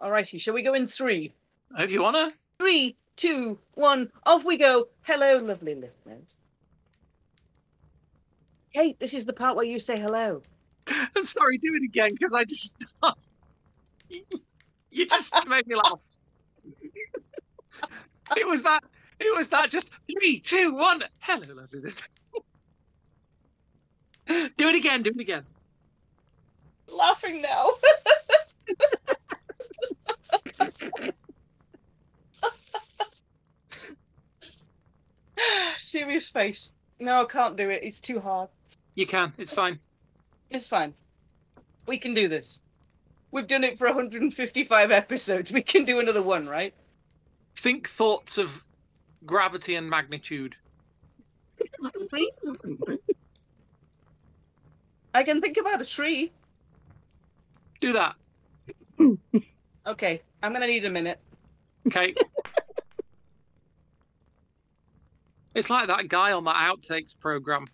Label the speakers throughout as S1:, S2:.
S1: Alrighty, shall we go in three?
S2: If you wanna.
S1: Three, two, one, off we go. Hello, lovely listeners. Kate, this is the part where you say hello.
S2: I'm sorry, do it again because I just. you just made me laugh. it was that. It was that. Just three, two, one. Hello, lovely listeners. do it again. Do it again.
S1: Laughing now. Serious face. No, I can't do it. It's too hard.
S2: You can. It's fine.
S1: It's fine. We can do this. We've done it for 155 episodes. We can do another one, right?
S2: Think thoughts of gravity and magnitude.
S1: I can think about a tree.
S2: Do that.
S1: Okay, I'm gonna need a minute.
S2: Okay. it's like that guy on that outtakes program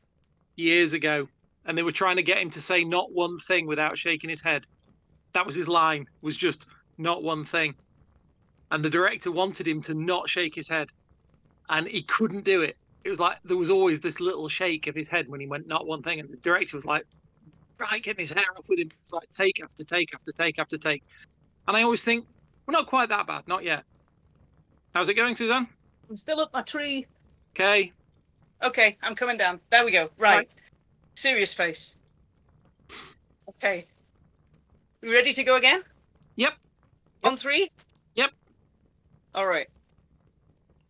S2: years ago, and they were trying to get him to say not one thing without shaking his head. That was his line, was just not one thing. And the director wanted him to not shake his head, and he couldn't do it. It was like there was always this little shake of his head when he went not one thing, and the director was like, right, getting his hair off with him. It's like take after take after take after take. And I always think, we're not quite that bad, not yet. How's it going, Suzanne?
S1: I'm still up my tree.
S2: Okay.
S1: Okay, I'm coming down. There we go. Right.
S2: Right.
S1: Serious face. Okay. We ready to go again?
S2: Yep.
S1: On three?
S2: Yep.
S1: All right.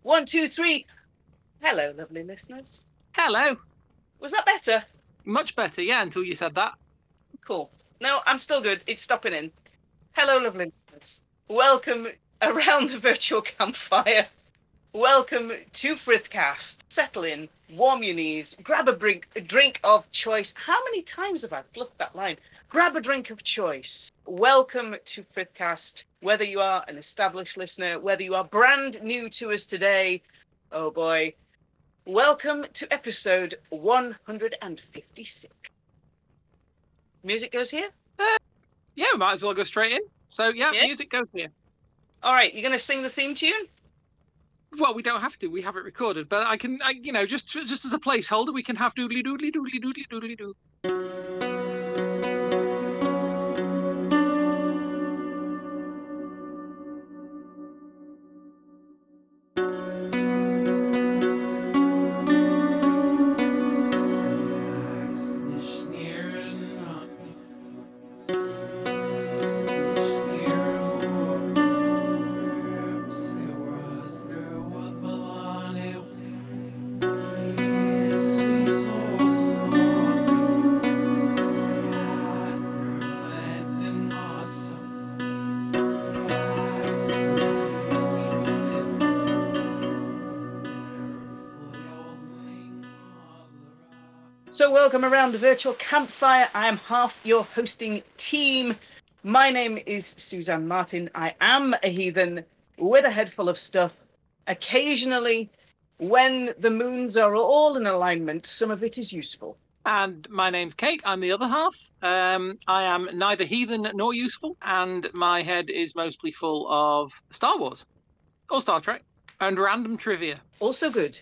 S1: One, two, three. Hello, lovely listeners.
S2: Hello.
S1: Was that better?
S2: Much better, yeah, until you said that.
S1: Cool. No, I'm still good. It's stopping in. Hello, lovely listeners. Welcome around the virtual campfire. Welcome to Frithcast. Settle in, warm your knees, grab a drink, a drink of choice. How many times have I fluffed that line? Grab a drink of choice. Welcome to Frithcast. Whether you are an established listener, whether you are brand new to us today, oh boy, welcome to episode 156. Music goes here.
S2: Uh, yeah, we might as well go straight in. So yeah,
S1: Yeah.
S2: music goes here.
S1: All right, you're going to sing the theme tune?
S2: Well, we don't have to. We have it recorded, but I can, I, you know, just just as a placeholder, we can have doodly doodly doodly doodly doodly doo.
S1: Welcome around the virtual campfire. I am half your hosting team. My name is Suzanne Martin. I am a heathen with a head full of stuff. Occasionally, when the moons are all in alignment, some of it is useful.
S2: And my name's Kate. I'm the other half. Um, I am neither heathen nor useful, and my head is mostly full of Star Wars or Star Trek and random trivia.
S1: Also good.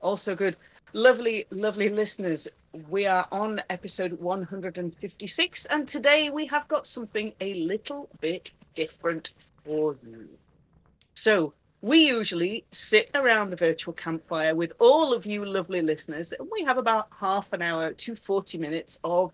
S1: Also good. Lovely, lovely listeners. We are on episode 156, and today we have got something a little bit different for you. So, we usually sit around the virtual campfire with all of you lovely listeners, and we have about half an hour to 40 minutes of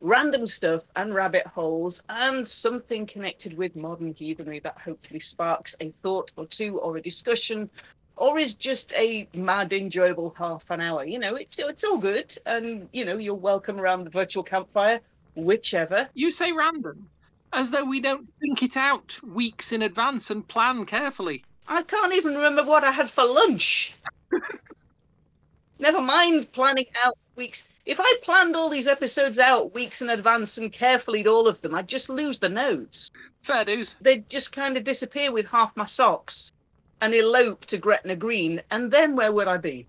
S1: random stuff and rabbit holes and something connected with modern heathenry that hopefully sparks a thought or two or a discussion or is just a mad enjoyable half an hour? You know it's it's all good. And you know you're welcome around the virtual campfire whichever.
S2: You say random, as though we don't think it out weeks in advance and plan carefully.
S1: i can't even remember what i had for lunch. Never mind planning out weeks. If i planned all these episodes out weeks in advance and carefully all of them i'd just lose the notes.
S2: Fair dues.
S1: they'd just kind of disappear with half my socks and elope to gretna green and then where would i be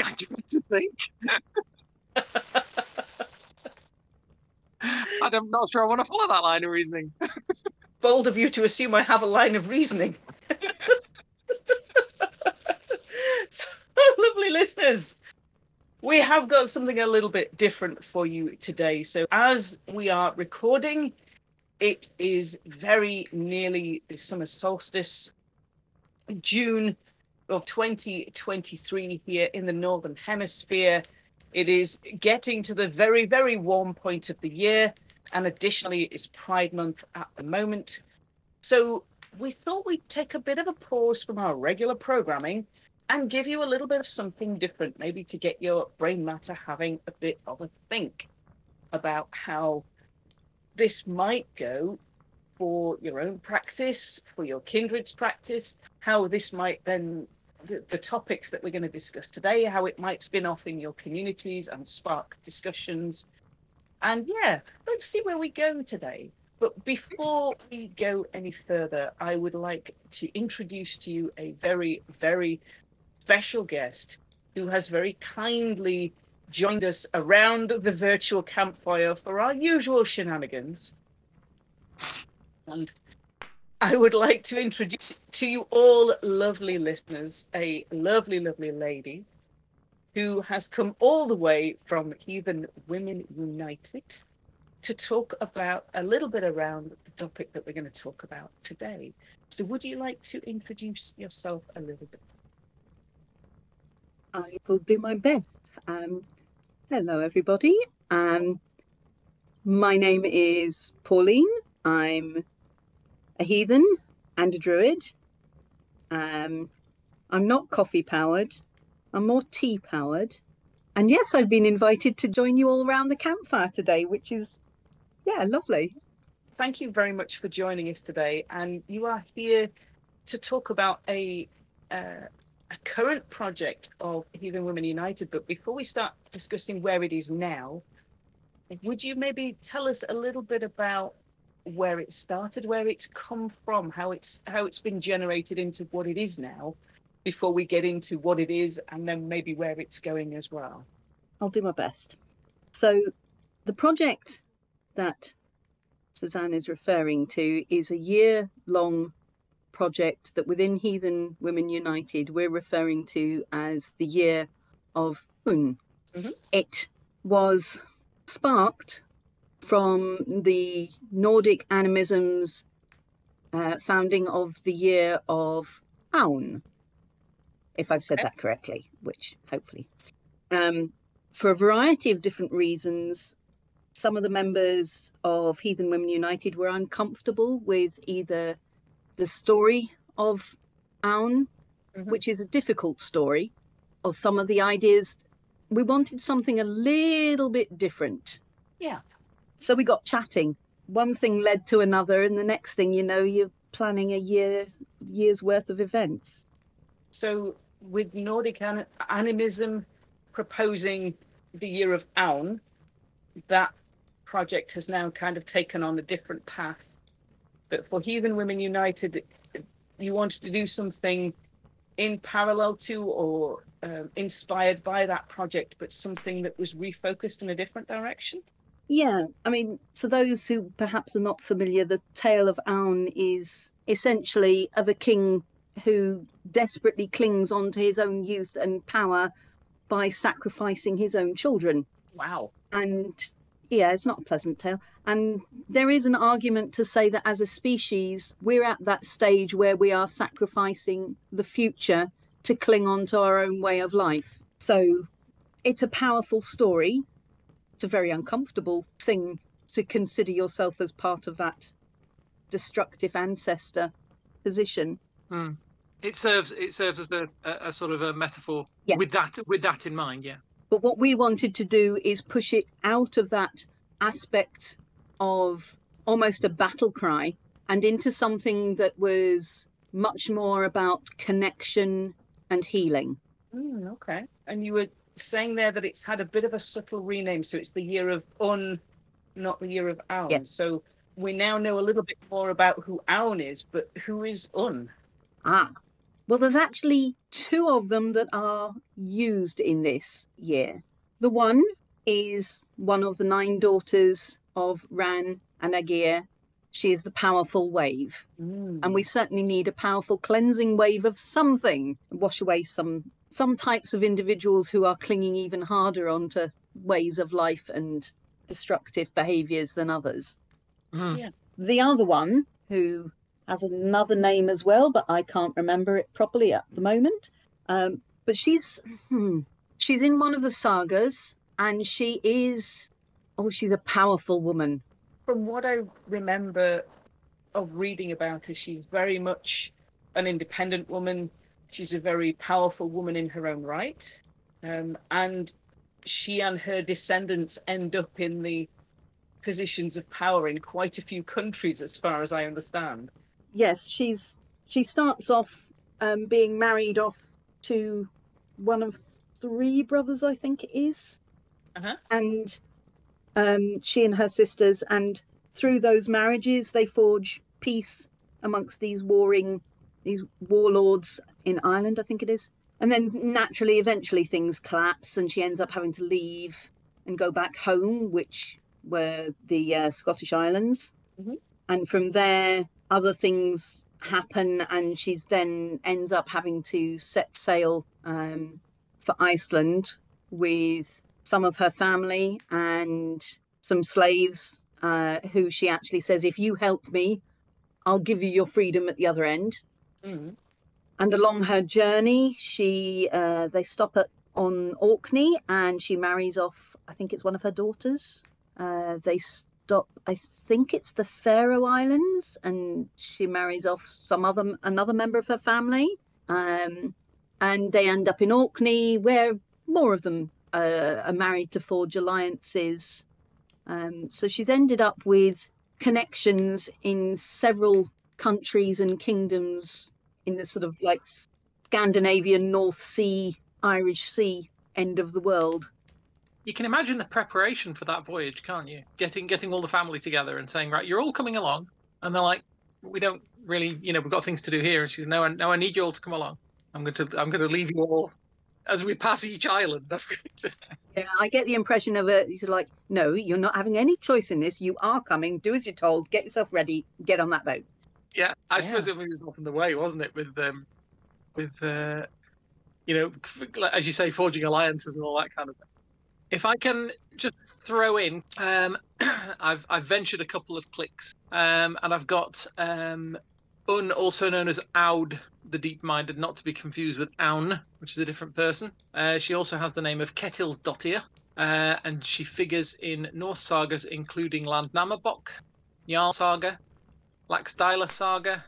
S2: God, you want to think? I'm not sure I want to follow that line of reasoning.
S1: Bold of you to assume I have a line of reasoning. so, lovely listeners, we have got something a little bit different for you today. So, as we are recording, it is very nearly the summer solstice, June of 2023 here in the Northern Hemisphere. It is getting to the very, very warm point of the year. And additionally, it's Pride Month at the moment. So we thought we'd take a bit of a pause from our regular programming and give you a little bit of something different, maybe to get your brain matter having a bit of a think about how this might go for your own practice, for your kindred's practice, how this might then, the, the topics that we're going to discuss today, how it might spin off in your communities and spark discussions. And yeah, let's see where we go today. But before we go any further, I would like to introduce to you a very, very special guest who has very kindly joined us around the virtual campfire for our usual shenanigans. And I would like to introduce to you all lovely listeners a lovely, lovely lady who has come all the way from Heathen Women United to talk about a little bit around the topic that we're going to talk about today. So, would you like to introduce yourself a little bit?
S3: I will do my best. Um, hello, everybody. Um, my name is Pauline. I'm a heathen and a druid. Um, I'm not coffee powered. I'm more tea powered. And yes, I've been invited to join you all around the campfire today, which is, yeah, lovely.
S1: Thank you very much for joining us today. And you are here to talk about a uh, a current project of Heathen Women United. But before we start discussing where it is now, would you maybe tell us a little bit about where it started, where it's come from, how it's how it's been generated into what it is now, before we get into what it is and then maybe where it's going as well?
S3: I'll do my best. So, the project that Suzanne is referring to is a year long project that within Heathen Women United we're referring to as the year of Unn. Mm-hmm. It was sparked from the Nordic animism's uh, founding of the year of Aun, if I've said okay. that correctly, which hopefully. Um, for a variety of different reasons, some of the members of Heathen Women United were uncomfortable with either the story of Aun, mm-hmm. which is a difficult story, or some of the ideas. We wanted something a little bit different.
S1: Yeah.
S3: So we got chatting. One thing led to another, and the next thing you know, you're planning a year year's worth of events.
S1: So with Nordic animism proposing the year of Aun, that project has now kind of taken on a different path but for Heathen Women United, you wanted to do something in parallel to or uh, inspired by that project, but something that was refocused in a different direction?
S3: Yeah, I mean, for those who perhaps are not familiar, the tale of Aun is essentially of a king who desperately clings on to his own youth and power by sacrificing his own children.
S1: Wow.
S3: And yeah, it's not a pleasant tale. And there is an argument to say that as a species, we're at that stage where we are sacrificing the future to cling on to our own way of life. So it's a powerful story. It's a very uncomfortable thing to consider yourself as part of that destructive ancestor position.
S2: Mm. It serves it serves as a, a, a sort of a metaphor yeah. with that with that in mind, yeah.
S3: But what we wanted to do is push it out of that aspect of almost a battle cry and into something that was much more about connection and healing.
S1: Mm, okay. And you were saying there that it's had a bit of a subtle rename. So it's the year of Unn, not the year of Aun.
S3: Yes.
S1: So we now know a little bit more about who Aun is, but who is Unn?
S3: Ah, well, there's actually two of them that are used in this year. The one is one of the nine daughters of Ran and Ægir. She is the powerful wave.
S1: Mm.
S3: And we certainly need a powerful cleansing wave of something, wash away some some types of individuals who are clinging even harder onto ways of life and destructive behaviors than others.
S2: Mhm.
S1: Yeah.
S3: The other one, who has another name as well, but I can't remember it properly at the moment. Um, but she's hmm, she's in one of the sagas, and she is oh, she's a powerful woman.
S1: From what I remember of reading about her, she's very much an independent woman. She's a very powerful woman in her own right. Um, and she and her descendants end up in the positions of power in quite a few countries, as far as I understand.
S3: yes, she's she starts off um, being married off to one of three brothers, I think it is,
S1: Uh-huh.
S3: and um, she and her sisters, and through those marriages, they forge peace amongst these warring these warlords in Ireland, I think it is. And then naturally, eventually, things collapse, and she ends up having to leave and go back home, which were the uh, Scottish Islands.
S1: Mhm.
S3: And from there, other things happen, and she's then ends up having to set sail um, for Iceland with some of her family and some slaves, uh, who she actually says, "If you help me, I'll give you your freedom at the other end."
S1: Mm.
S3: and along her journey she uh, they stop at on orkney and she marries off i think it's one of her daughters. Uh, they stop i think it's the faroe islands and she marries off some other another member of her family. Um, and they end up in orkney where more of them uh, are married to forge alliances. Um, so she's ended up with connections in several countries and kingdoms in the sort of like Scandinavian North Sea, Irish Sea end of the world.
S2: You can imagine the preparation for that voyage, can't you? Getting getting all the family together and saying, right, you're all coming along, and they're like, we don't really, you know, we've got things to do here. And she's, no, no, I need you all to come along. I'm going to, I'm going to leave you all as we pass each island. I'm going to-
S3: Yeah, I get the impression of it. He's like, no, you're not having any choice in this. You are coming. Do as you're told. Get yourself ready. Get on that boat.
S2: Yeah, I
S1: Yeah.
S2: suppose it was often the way, wasn't it? With, um, with, uh, you know, as you say, forging alliances and all that kind of thing. If I can just throw in, um, I've I've ventured a couple of clicks, um, and I've got um, Unn, also known as Aud, the deep-minded, not to be confused with Aun, which is a different person. Uh, she also has the name of Ketilsdottir, uh, and she figures in Norse sagas including Landnamabok, Jarl Saga, Laxdæla Saga,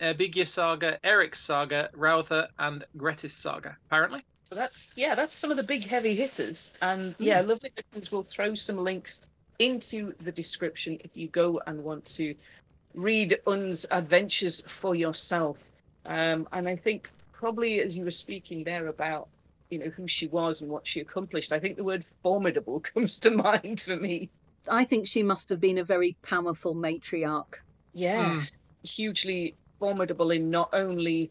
S2: Eyrbyggja Saga, Eric's Saga, Rautha, and Grettis Saga. Apparently,
S1: So that's yeah, that's some of the big heavy hitters. And yeah,
S3: Hmm.
S1: lovely Listeners will throw some links into the description if you go and want to read Unn's adventures for yourself. Um, and I think probably as you were speaking there about you know who she was and what she accomplished, I think the word formidable comes to mind for me.
S3: I think she must have been a very powerful matriarch. Mm.
S1: Yes, hugely formidable in not only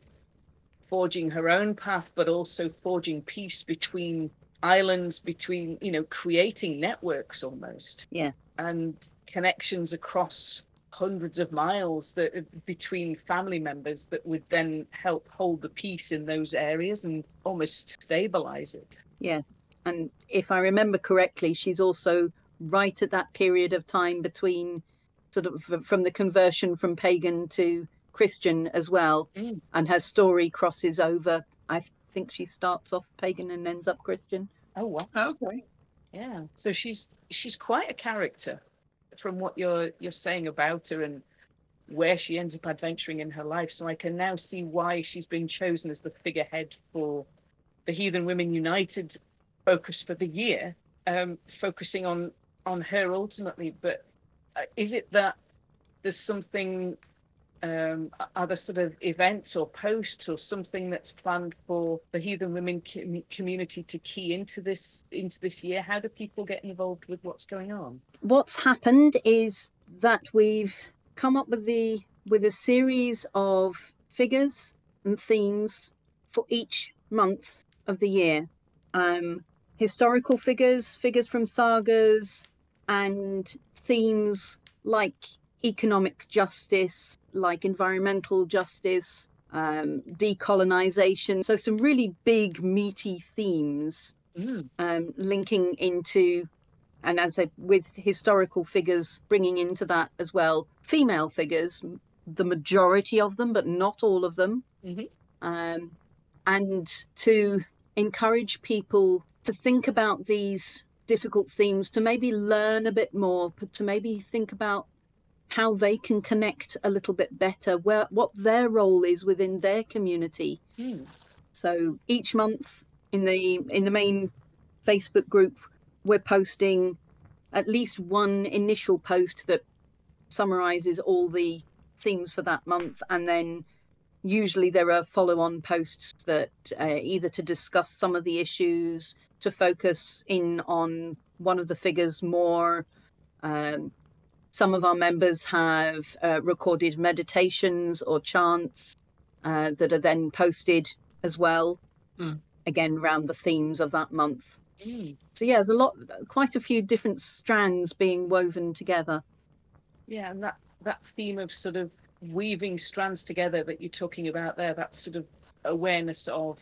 S1: forging her own path, but also forging peace between islands, between, you know, creating networks almost.
S3: Yeah.
S1: And connections across hundreds of miles that uh, between family members that would then help hold the peace in those areas and almost stabilize it. Yeah.
S3: And if I remember correctly, she's also right at that period of time between sort of from the conversion from pagan to Christian as well.
S1: Mm.
S3: And her story crosses over. I think she starts off pagan and ends up Christian.
S1: Oh wow.
S2: okay.
S1: Yeah. So she's she's quite a character from what you're you're saying about her and where she ends up adventuring in her life. So I can now see why she's been chosen as the figurehead for the Heathen Women United focus for the year, um, focusing on on her ultimately. But is it that there's something um, other sort of events or posts or something that's planned for the heathen women com- community to key into this into this year? How do people get involved with what's going on?
S3: What's happened is that we've come up with the with a series of figures and themes for each month of the year. Um, historical figures, figures from sagas, and themes like economic justice, like environmental justice, um, decolonization. So, some really big, meaty themes
S1: Mm.
S3: um, linking into, and as I, with historical figures bringing into that as well, female figures, the majority of them, but not all of them.
S1: Mhm.
S3: Um, and to encourage people to think about these difficult themes, to maybe learn a bit more, but to maybe think about how they can connect a little bit better, where what their role is within their community.
S1: Mm.
S3: So each month in the in the main Facebook group, we're posting at least one initial post that summarizes all the themes for that month, and then usually there are follow-on posts that uh, either to discuss some of the issues, to focus in on one of the figures more. Um, some of our members have uh, recorded meditations or chants uh, that are then posted as well.
S2: Mm.
S3: Again, around the themes of that month.
S1: Mm.
S3: So yeah, there's a lot, quite a few different strands being woven together.
S1: Yeah, and that that theme of sort of weaving strands together that you're talking about there, that sort of awareness of,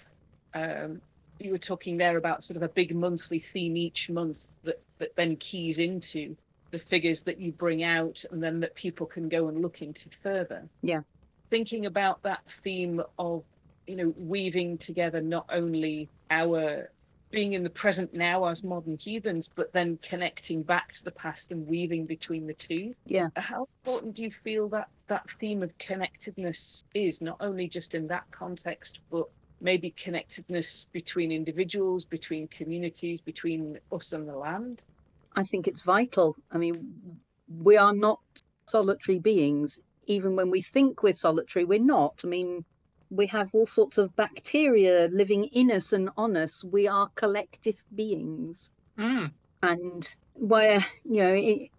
S1: um, you were talking there about sort of a big monthly theme each month that that then keys into the figures that you bring out, and then that people can go and look into further.
S3: Yeah.
S1: Thinking about that theme of, you know, weaving together not only our being in the present now as modern heathens, but then connecting back to the past and weaving between the two.
S3: Yeah.
S1: How important do you feel that that theme of connectedness is, not only just in that context, but maybe connectedness between individuals, between communities, between us and the land?
S3: I think it's vital. I mean, we are not solitary beings. Even when we think we're solitary, we're not. I mean, we have all sorts of bacteria living in us and on us. We are collective beings.
S2: Mm.
S3: and where you know it,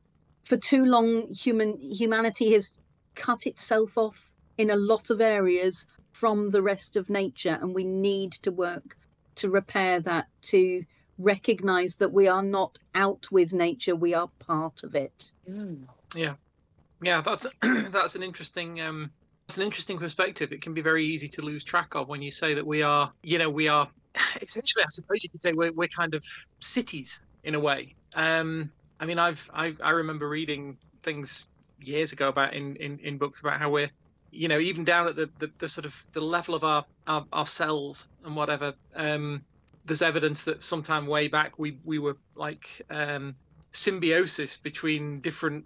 S3: for too long human humanity has cut itself off in a lot of areas from the rest of nature and we need to work to repair that to recognize that we are not out with nature we are part of it
S1: Mm.
S2: Yeah, that's that's an interesting um it's an interesting perspective. It can be very easy to lose track of when you say that we are, you know, we are essentially I suppose you could say we're we're kind of cities in a way. Um I mean I've I, I remember reading things years ago about in, in, in books about how we're you know, even down at the, the, the sort of the level of our, our, our cells and whatever, um, there's evidence that sometime way back we, we were like um, symbiosis between different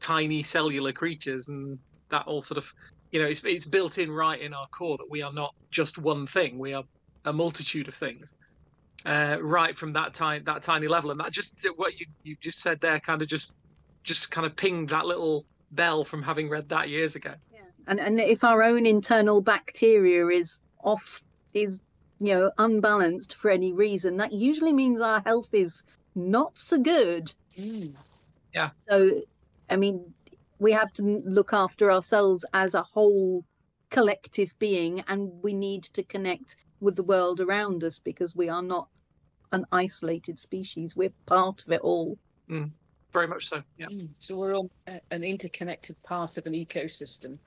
S2: tiny cellular creatures and that all sort of you know it's, it's built in right in our core that we are not just one thing we are a multitude of things uh, right from that tiny that tiny level. And that just what you you just said there kind of just just kind of pinged that little bell from having read that years ago
S3: and and if our own internal bacteria is off is you know unbalanced for any reason that usually means our health is not so good
S1: Mm.
S3: So, I mean, we have to look after ourselves as a whole collective being, and we need to connect with the world around us because we are not an isolated species. We're part of it all.
S2: very much so yeah
S1: Mm. So we're all an interconnected part of an ecosystem.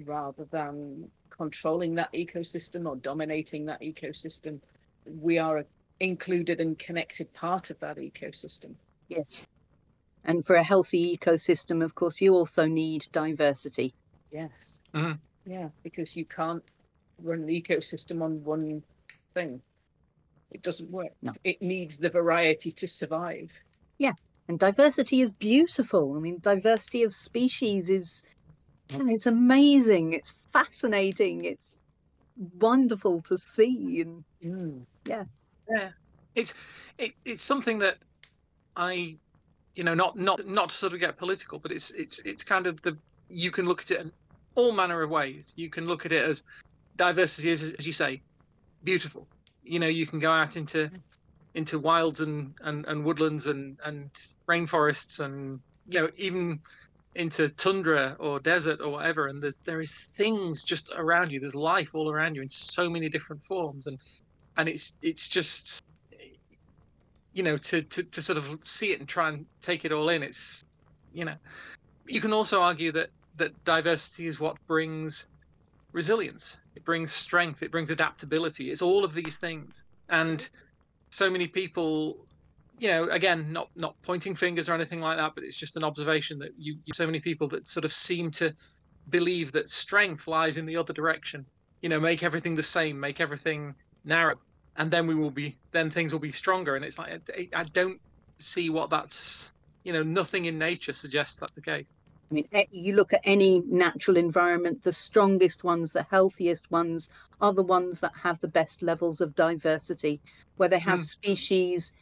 S3: Yeah.
S1: Rather than controlling that ecosystem or dominating that ecosystem, we are a included and connected part of that ecosystem.
S3: Yes. And for a healthy ecosystem, of course, you also need diversity.
S1: Yes.
S2: Mhm.
S1: Yeah, because you can't run an ecosystem on one thing. It doesn't work.
S3: No.
S1: It needs the variety to survive. Yeah.
S3: And diversity is beautiful. I mean, diversity of species is, and it's amazing. It's fascinating. It's wonderful to see. And
S1: Mm.
S2: yeah it's it's it's something that i you know not not not to sort of get political but it's it's it's kind of the you can look at it in all manner of ways you can look at it as diversity is as you say beautiful you know you can go out into into wilds and and, and woodlands and and rainforests and you know even into tundra or desert or whatever and there's there is things just around you there's life all around you in so many different forms and and it's it's just you know, to, to to sort of see it and try and take it all in. It's, you know, you can also argue that that diversity is what brings resilience. It brings strength. It brings adaptability. It's all of these things. And so many people, you know, again, not not pointing fingers or anything like that, but it's just an observation that you, you so many people that sort of seem to believe that strength lies in the other direction. You know, make everything the same, make everything narrow, and then we will be then things will be stronger. And it's like I, I don't see what that's. You know, nothing in nature suggests that's the case.
S3: I mean, you look at any natural environment, the strongest ones, the healthiest ones are the ones that have the best levels of diversity, where they have mm. species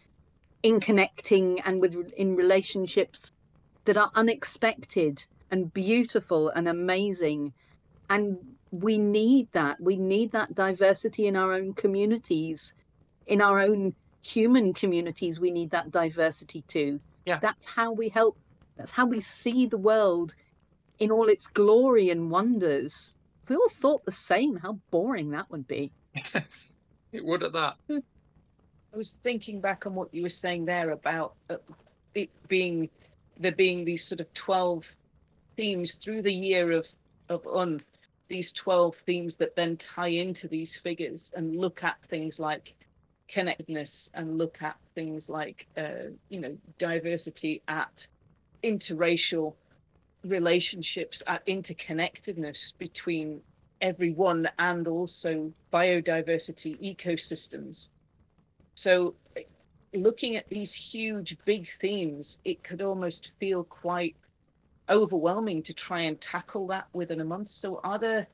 S3: in connecting and with in relationships that are unexpected and beautiful and amazing. And we need that. We need that diversity in our own communities, in our own human communities. We need that diversity too.
S2: Yeah.
S3: That's how we help. That's how we see the world in all its glory and wonders. If we all thought the same, how boring that would be.
S2: Yes, it would at that. Hmm.
S1: I was thinking back on what you were saying there about uh, it being there being these sort of 12 themes through the year of of Unn these 12 themes that then tie into these figures and look at things like connectedness and look at things like uh, you know diversity at interracial relationships at interconnectedness between everyone and also biodiversity ecosystems so looking at these huge big themes it could almost feel quite overwhelming to try and tackle that within a month so are there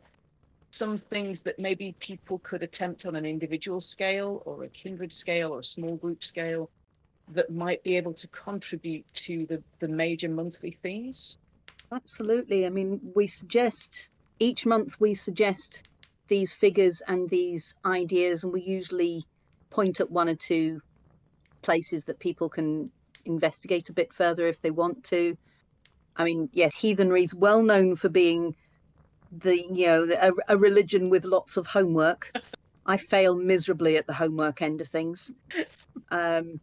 S1: some things that maybe people could attempt on an individual scale or a kindred scale or a small group scale that might be able to contribute to the, the major monthly themes?
S3: Absolutely. I mean, we suggest each month we suggest these figures and these ideas, and we usually point at one or two places that people can investigate a bit further if they want to. I mean, yes, heathenry is well known for being the you know a, a religion with lots of homework. I fail miserably at the homework end of things. Um,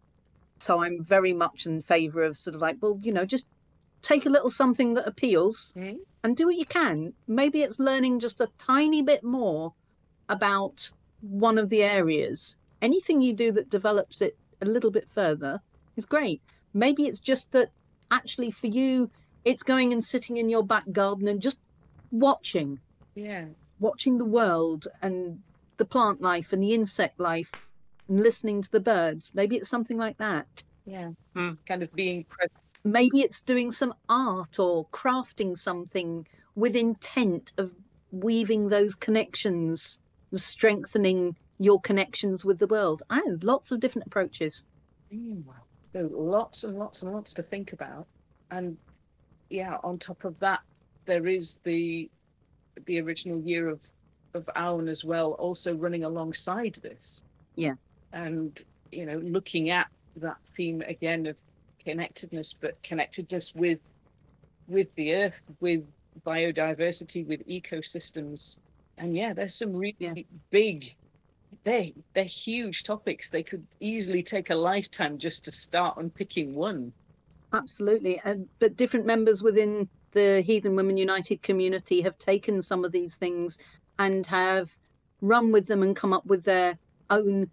S3: so I'm very much in favour of sort of like, well, you know, just take a little something that appeals mm-hmm. and do what you can. Maybe it's learning just a tiny bit more about one of the areas. Anything you do that develops it a little bit further is great. Maybe it's just that actually for you, it's going and sitting in your back garden and just watching.
S1: Yeah.
S3: Watching the world and the plant life and the insect life and listening to the birds. Maybe it's something like that.
S1: Yeah. Mm. Kind of being present.
S3: Maybe it's doing some art or crafting something with intent of weaving those connections, strengthening your connections with the world. I have lots of different approaches.
S1: So lots and lots and lots to think about. And yeah, on top of that, there is the the original year of of Aun as well, also running alongside this.
S3: Yeah.
S1: And you know, looking at that theme again of connectedness, but connectedness with with the earth, with biodiversity, with ecosystems. And yeah, there's some really yeah. big they they're huge topics. They could easily take a lifetime just to start unpicking one.
S3: Absolutely. And but different members within the Heathen Women United community have taken some of these things and have run with them and come up with their own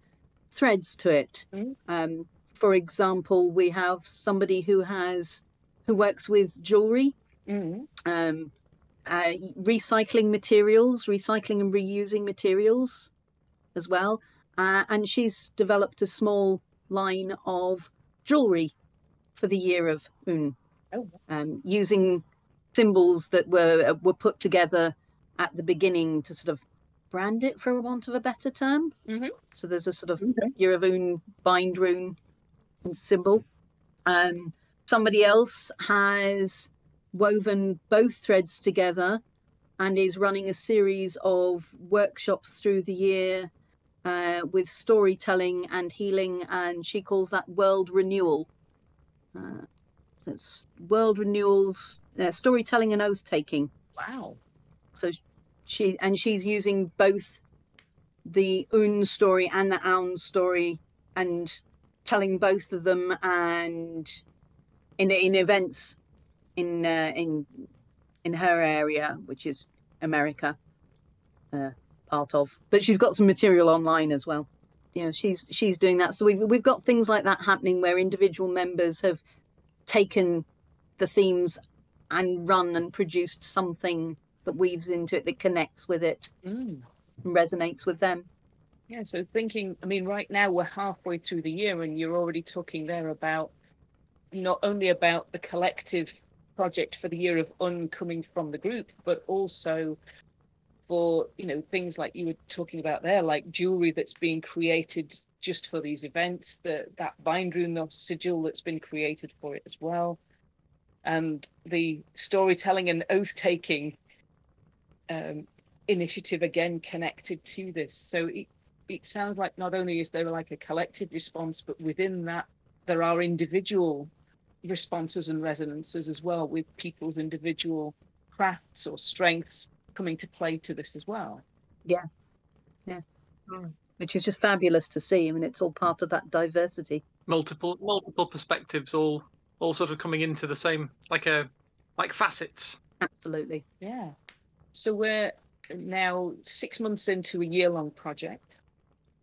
S3: threads to it. Mm. Um, for example, we have somebody who has who works with jewelry, mm. um, uh, recycling materials, recycling and reusing materials as well, uh, and she's developed a small line of jewelry for the year of Unn, oh. um, using symbols that were uh, were put together at the beginning to sort of brand it, for want of a better term. Mm-hmm. So there's a sort of okay. Year of Unn bind rune and symbol. Um, somebody else has woven both threads together and is running a series of workshops through the year uh, with storytelling and healing, and she calls that world renewal. Uh, so it's world renewals, uh, storytelling, and oath taking.
S1: Wow.
S3: So she and she's using both the Unn story and the Aun story and telling both of them and in in events in uh, in in her area, which is America, uh, part of. But she's got some material online as well. You know, she's she's doing that. So we've we've got things like that happening where individual members have taken the themes and run and produced something that weaves into it that connects with it
S1: Mm.
S3: and resonates with them.
S1: Yeah, so thinking, I mean, right now we're halfway through the year, and you're already talking there about not only about the collective project for the year of Unn coming from the group, but also for, you know, things like you were talking about there, like jewelry that's being created just for these events, the, that bind rune or sigil that's been created for it as well, and the storytelling and oath taking um, initiative again connected to this. So it, it sounds like not only is there like a collective response, but within that there are individual responses and resonances as well with people's individual crafts or strengths coming to play to this as well. Yeah, yeah, mm.
S3: which is just fabulous to see. I mean, it's all part of that diversity.
S2: multiple multiple perspectives all all sort of coming into the same like a like facets
S3: Absolutely.
S1: Yeah. So we're now six months into a year long project.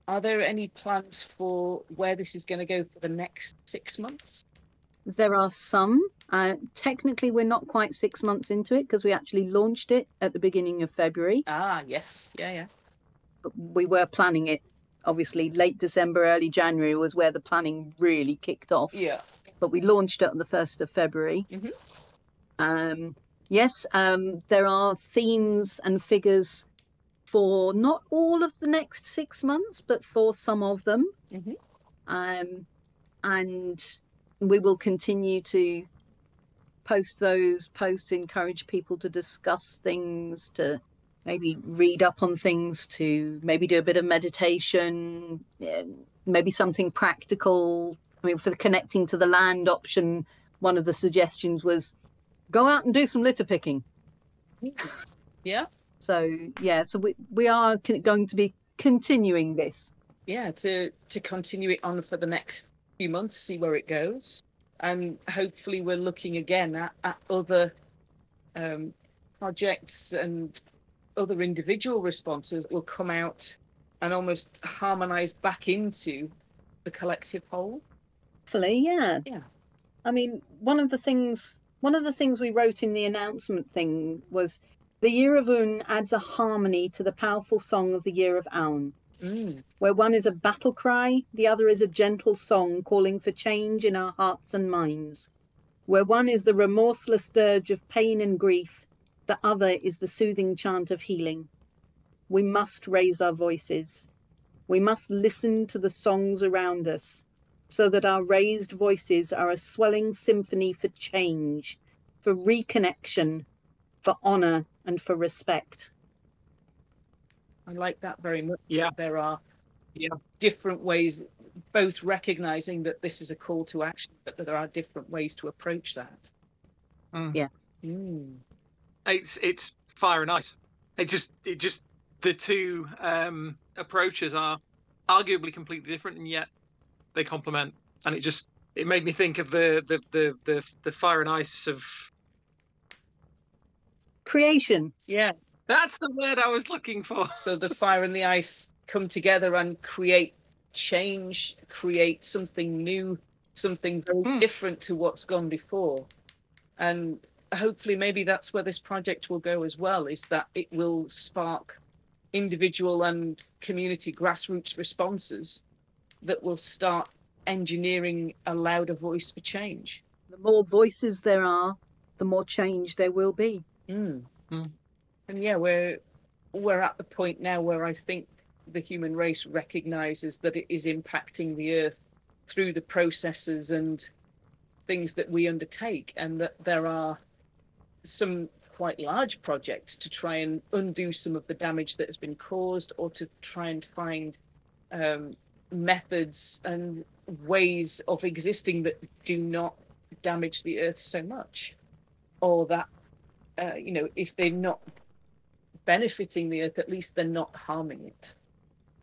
S1: Are there any plans for where this is going to go for the next six months?
S3: There are some. Uh, technically, we're not quite six months into it because we actually launched it at the beginning of February.
S1: Ah, yes. Yeah, yeah.
S3: But we were planning it. Obviously, late December, early January was where the planning really kicked off.
S1: Yeah.
S3: But we launched it on the 1st of February.
S1: Mhm.
S3: Um, yes, um, there are themes and figures for not all of the next six months, but for some of them.
S1: Mhm.
S3: Um, and we will continue to post those posts, encourage people to discuss things, to maybe read up on things, to maybe do a bit of meditation, maybe something practical. I mean, for the connecting to the land option, one of the suggestions was go out and do some litter picking.
S1: Yeah.
S3: So yeah, so we we are going to be continuing this.
S1: yeah to to continue it on for the next few months see where it goes and hopefully we're looking again at, at other um, projects and other individual responses that will come out and almost harmonize back into the collective whole
S3: Hopefully, yeah.
S1: Yeah.
S3: I mean, one of the things one of the things we wrote in the announcement thing was the year of Unn adds a harmony to the powerful song of the year of Aun,
S1: mm.
S3: where one is a battle cry, the other is a gentle song calling for change in our hearts and minds. Where one is the remorseless dirge of pain and grief, the other is the soothing chant of healing. We must raise our voices. We must listen to the songs around us so that our raised voices are a swelling symphony for change, for reconnection, for honor, and for respect.
S1: I like that very much
S2: Yeah.
S1: there are
S2: Yeah.
S1: different ways both recognizing that this is a call to action but that there are different ways to approach that
S2: Mm.
S3: Yeah.
S1: Mm.
S2: it's it's fire and ice it just it just the two um approaches are arguably completely different and yet they complement and it just it made me think of the the the the, the fire and ice of
S3: Creation.
S1: yeah
S2: that's the word i was looking for
S1: so the fire and the ice come together and create change create something new something very
S2: Hmm.
S1: different to what's gone before and hopefully maybe that's where this project will go as well is that it will spark individual and community grassroots responses that will start engineering a louder voice for change
S3: The more voices there are, the more change there will be.
S1: Mm.
S2: Mm.
S1: And yeah, we're we're at the point now where I think the human race recognizes that it is impacting the earth through the processes and things that we undertake, and that there are some quite large projects to try and undo some of the damage that has been caused, or to try and find um, methods and ways of existing that do not damage the earth so much, or that uh, you know, if they're not benefiting the earth, at least they're not harming it.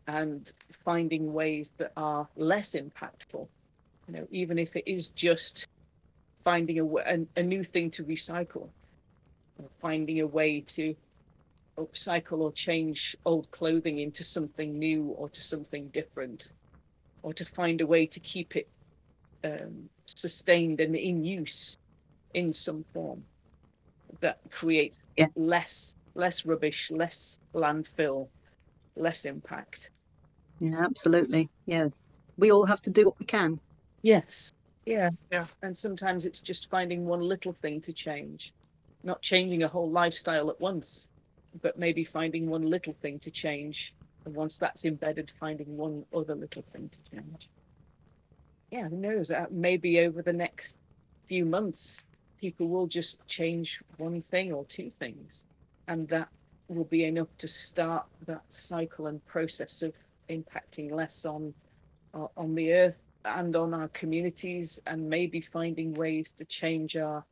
S1: And finding ways that are less impactful You know, even if it is just finding a, a, a new thing to recycle, or finding a way to upcycle or change old clothing into something new or to something different, or to find a way to keep it um, sustained and in use in some form that creates
S3: Yeah.
S1: less less rubbish, less landfill, less impact.
S3: Yeah, absolutely. Yeah. We all have to do what we can.
S1: Yes. Yeah.
S2: Yeah.
S1: And sometimes it's just finding one little thing to change, not changing a whole lifestyle at once, but maybe finding one little thing to change. And once that's embedded, finding one other little thing to change. Yeah, who knows? Uh, maybe over the next few months, people will just change one thing or two things. And that will be enough to start that cycle and process of impacting less on on on the earth and on our communities and maybe finding ways to change our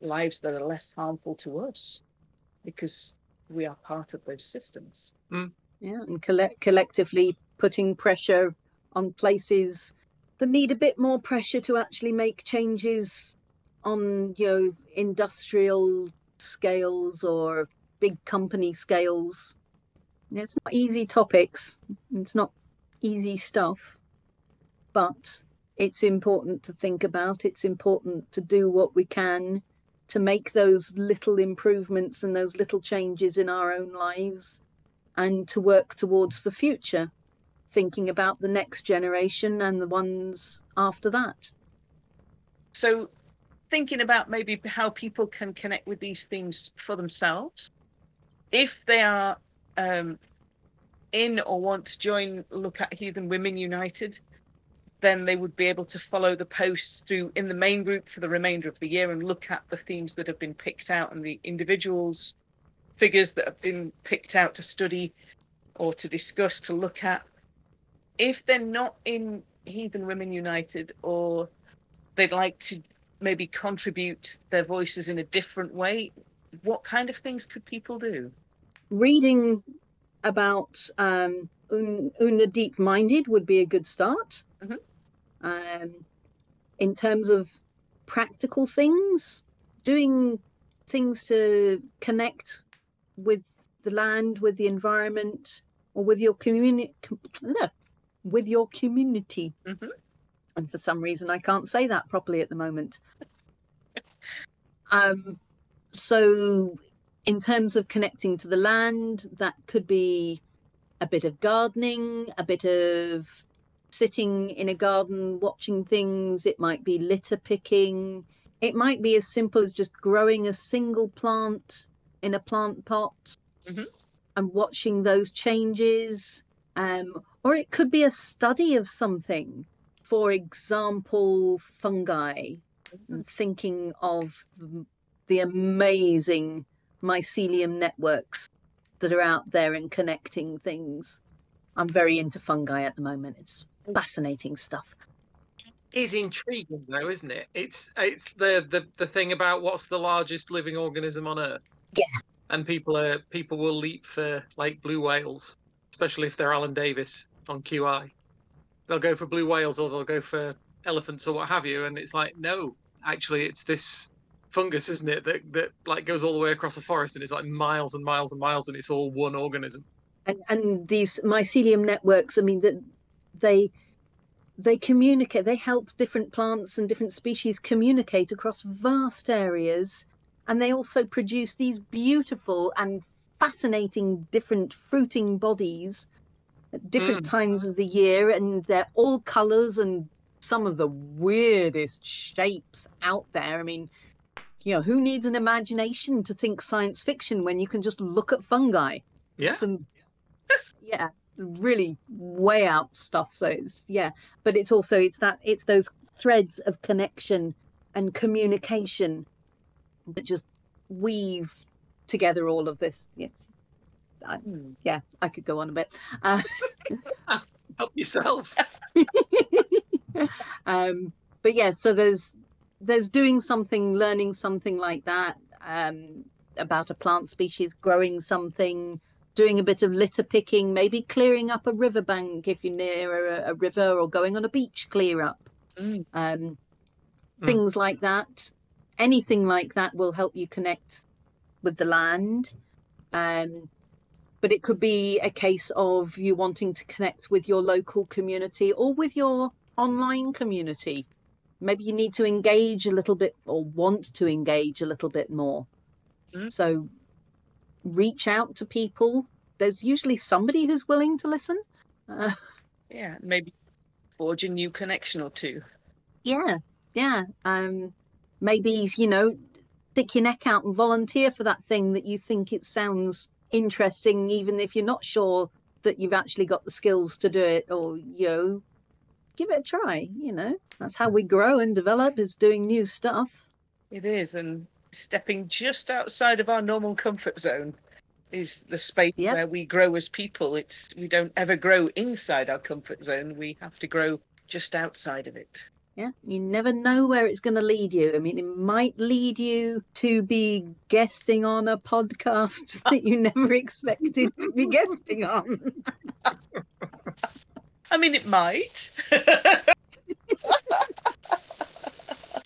S1: lives that are less harmful to us because we are part of those systems. Mm.
S3: Yeah. And collect- collectively putting pressure on places that need a bit more pressure to actually make changes on, you know, industrial scales or big company scales. It's not easy topics. It's not easy stuff. But it's important to think about. It's important to do what we can to make those little improvements and those little changes in our own lives and to work towards the future, thinking about the next generation and the ones after that.
S1: So, thinking about maybe how people can connect with these themes for themselves, if they are um, in or want to join Look at Heathen Women United, then they would be able to follow the posts through in the main group for the remainder of the year and look at the themes that have been picked out and the individuals, figures that have been picked out to study or to discuss, to look at. If they're not in Heathen Women United or they'd like to maybe contribute their voices in a different way, what kind of things could people do?
S3: Reading about um, Un- Una Deep Minded would be a good start.
S1: Mhm.
S3: Um, in terms of practical things, doing things to connect with the land, with the environment, or with your community, with your community.
S1: Mhm.
S3: And for some reason, I can't say that properly at the moment. um, so, in terms of connecting to the land, that could be a bit of gardening, a bit of sitting in a garden watching things. It might be litter picking. It might be as simple as just growing a single plant in a plant pot
S1: Mhm.
S3: and watching those changes. Um, or it could be a study of something. For example, fungi. and Thinking of the amazing mycelium networks that are out there and connecting things. I'm very into fungi at the moment. It's fascinating stuff.
S2: is intriguing though, isn't it? It's it's the the the thing about what's the largest living organism on Earth.
S3: Yeah.
S2: And people are people will leap for like blue whales, especially if they're Alan Davies on QI. They'll go for blue whales or they'll go for elephants or what have you, and it's like no, actually it's this fungus, isn't it? That that like goes all the way across a forest and it's like miles and miles and miles, and it's all one organism.
S3: and and these mycelium networks i mean that they they communicate they help different plants and different species communicate across vast areas and they also produce these beautiful and fascinating different fruiting bodies at different hmm. times of the year and they're all colors and some of the weirdest shapes out there i mean you know who needs an imagination to think science fiction when you can just look at fungi
S2: Yeah.
S3: some yeah really way out stuff so it's yeah but it's also it's that it's those threads of connection and communication that just weave together all of this yes
S1: Hmm.
S3: yeah i could go on a bit uh,
S2: Help yourself.
S3: um but yeah so there's there's doing something learning something like that um about a plant species growing something doing a bit of litter picking maybe clearing up a riverbank if you're near a, a river or going on a beach clear up
S1: Mm.
S3: um,
S2: Mm.
S3: things like that. Anything like that will help you connect with the land. Um, but it could be a case of you wanting to connect with your local community or with your online community. Maybe you need to engage a little bit or want to engage a little bit more.
S1: Mm.
S3: So reach out to people. There's usually somebody who's willing to listen. Uh,
S1: Yeah, maybe forge a new connection or two.
S3: Yeah, yeah. Um, maybe you know, stick your neck out and volunteer for that thing that you think it sounds interesting, even if you're not sure that you've actually got the skills to do it, or you know, give it a try. You know, that's how we grow and develop is doing new stuff.
S1: It is, and stepping just outside of our normal comfort zone is the space
S3: Yeah.
S1: where we grow as people. It's we don't ever grow inside our comfort zone. We have to grow just outside of it.
S3: Yeah, you never know where it's going to lead you. I mean, it might lead you to be guesting on a podcast that you never expected to be guesting on.
S1: I mean, it might.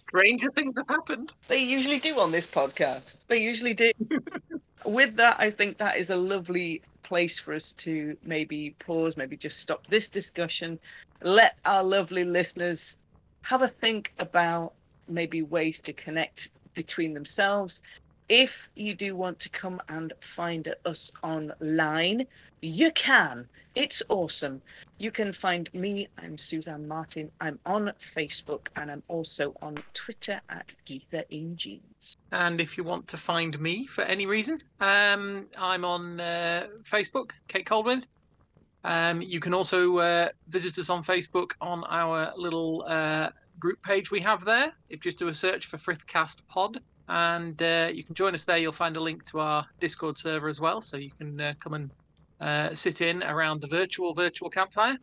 S2: Stranger things have happened.
S1: they usually do on this podcast. They usually do. With that, I think that is a lovely place for us to maybe pause, maybe just stop this discussion, let our lovely listeners have a think about maybe ways to connect between themselves. If you do want to come and find us online, you can. It's awesome. You can find me. I'm Suzanne Martin. I'm on Facebook and I'm also on Twitter at Geetha in Jeans.
S2: And if you want to find me for any reason, um, I'm on uh, Facebook, Kate Coldwind. Um, you can also uh, visit us on Facebook on our little uh, group page we have there. If just do a search for Frithcast Pod, and uh, you can join us there. You'll find a link to our Discord server as well, so you can uh, come and uh, sit in around the virtual virtual campfire.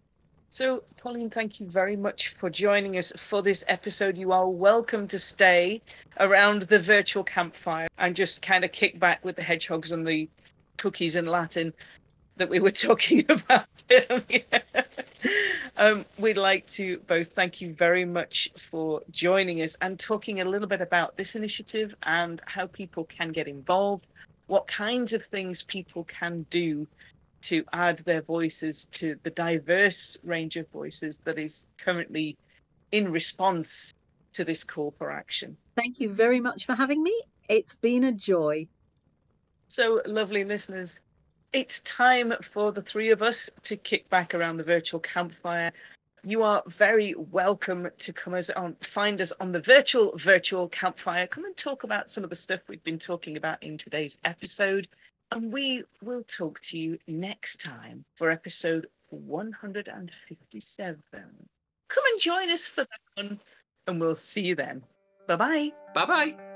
S1: So, Pauline, thank you very much for joining us for this episode. You are welcome to stay around the virtual campfire and just kind of kick back with the hedgehogs and the cookies in Latin that we were talking about um, we'd like to both thank you very much for joining us and talking a little bit about this initiative and how people can get involved, what kinds of things people can do to add their voices to the diverse range of voices that is currently in response to this call for action.
S3: Thank you very much for having me. It's been a joy.
S1: So, lovely listeners, it's time for the three of us to kick back around the virtual campfire. You are very welcome to come us on, find us on the virtual virtual campfire. Come and talk about some of the stuff we've been talking about in today's episode. And we will talk to you next time for episode 157. Come and join us for that one, and we'll see you then. Bye bye.
S2: Bye bye.